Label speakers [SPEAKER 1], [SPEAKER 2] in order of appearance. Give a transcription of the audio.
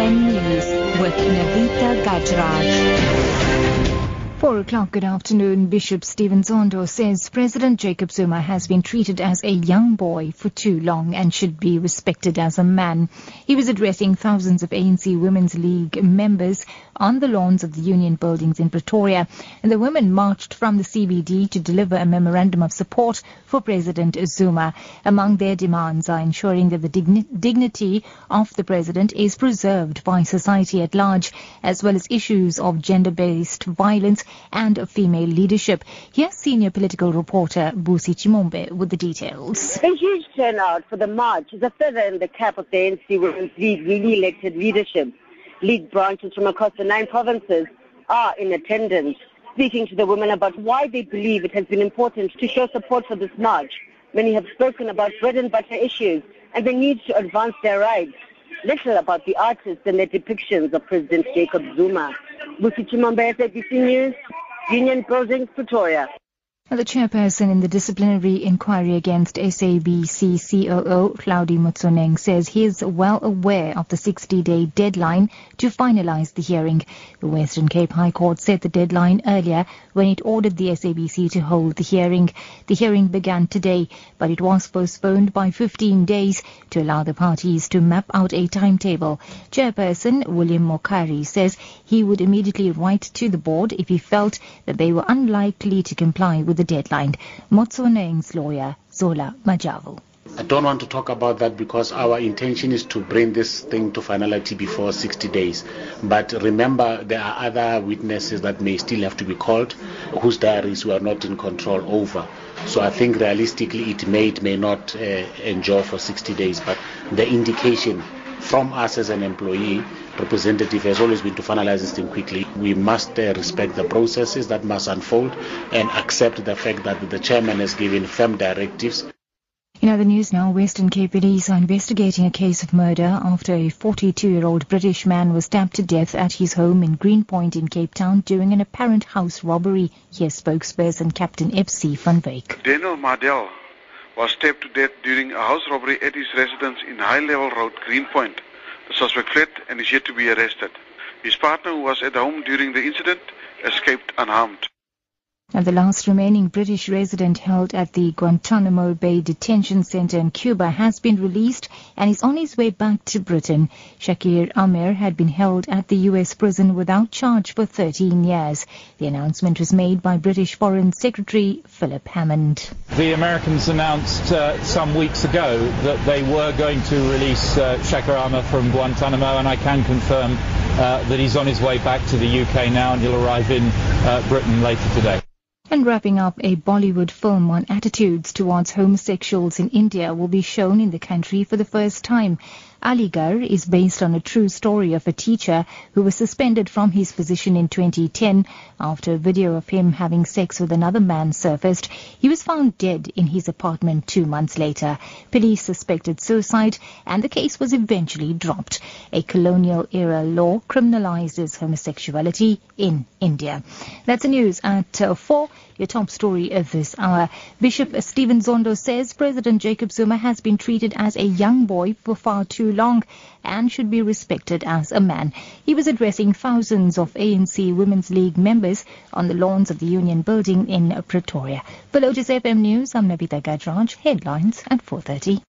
[SPEAKER 1] FM News with Navita Gajraj. Four o'clock, good afternoon. Bishop Stephen Zondo says President Jacob Zuma has been treated as a young boy for too long and should be respected as a man. He was addressing thousands of ANC Women's League members on the lawns of the Union buildings in Pretoria. And the women marched from the CBD to deliver a memorandum of support for President Zuma. Among their demands are ensuring that the digni- dignity of the president is preserved by society at large, as well as issues of gender-based violence and of female leadership. Here's senior political reporter Busi Chimombe with the details.
[SPEAKER 2] A huge turnout for the march is a feather in the cap of the ANC Women's League newly elected leadership. League branches from across the nine provinces are in attendance, speaking to the women about why they believe it has been important to show support for this march. Many have spoken about bread and butter issues and the need to advance their rights. Little about the artists and their depictions of President Jacob Zuma. Busi Chimombe, SABC News, Union Buildings, Pretoria.
[SPEAKER 1] The chairperson in the disciplinary inquiry against SABC COO Hlaudi Motsoeneng says he is well aware of the 60-day deadline to finalize the hearing. The Western Cape High Court set the deadline earlier when it ordered the SABC to hold the hearing. The hearing began today, but it was postponed by 15 days to allow the parties to map out a timetable. Chairperson William Mokhari says he would immediately write to the board if he felt that they were unlikely to comply with the deadline. Motsoeneng's lawyer, Zola Majavu.
[SPEAKER 3] I don't want to talk about that because our intention is to bring this thing to finality before 60 days. But remember, there are other witnesses that may still have to be called, whose diaries we are not in control over. So I think realistically it may, it may not uh, endure for 60 days, but the indication from us as an employee representative has always been to finalize this thing quickly. We must uh, respect the processes that must unfold and accept the fact that the chairman has given firm directives.
[SPEAKER 1] In other news now, Western Cape police are investigating a case of murder after a 42-year-old British man was stabbed to death at his home in Greenpoint in Cape Town during an apparent house robbery. Here's spokesperson Captain FC van Wyk.
[SPEAKER 4] Daniel Mardell was stabbed to death during a house robbery at his residence in High Level Road, Greenpoint. Suspect fled and is yet to be arrested. His partner, who was at home during the incident, escaped unharmed.
[SPEAKER 1] And the last remaining British resident held at the Guantanamo Bay Detention Center in Cuba has been released and is on his way back to Britain. Shaker Aamer had been held at the U.S. prison without charge for 13 years. The announcement was made by British Foreign Secretary Philip Hammond.
[SPEAKER 5] The Americans announced uh, some weeks ago that they were going to release uh, Shaker Aamer from Guantanamo, and I can confirm uh, that he's on his way back to the UK now and he'll arrive in uh, Britain later today.
[SPEAKER 1] And wrapping up, a Bollywood film on attitudes towards homosexuals in India will be shown in the country for the first time. Aligarh is based on a true story of a teacher who was suspended from his position in 2010 after a video of him having sex with another man surfaced. He was found dead in his apartment two months later. Police suspected suicide and the case was eventually dropped. A colonial era law criminalizes homosexuality in India. That's the news at uh, 4. Your top story of this hour. Bishop Stephen Zondo says President Jacob Zuma has been treated as a young boy for far too long and should be respected as a man. He was addressing thousands of ANC Women's League members on the lawns of the Union building in Pretoria. For Lotus FM News, I'm Navita Gajraj. Headlines at 4.30.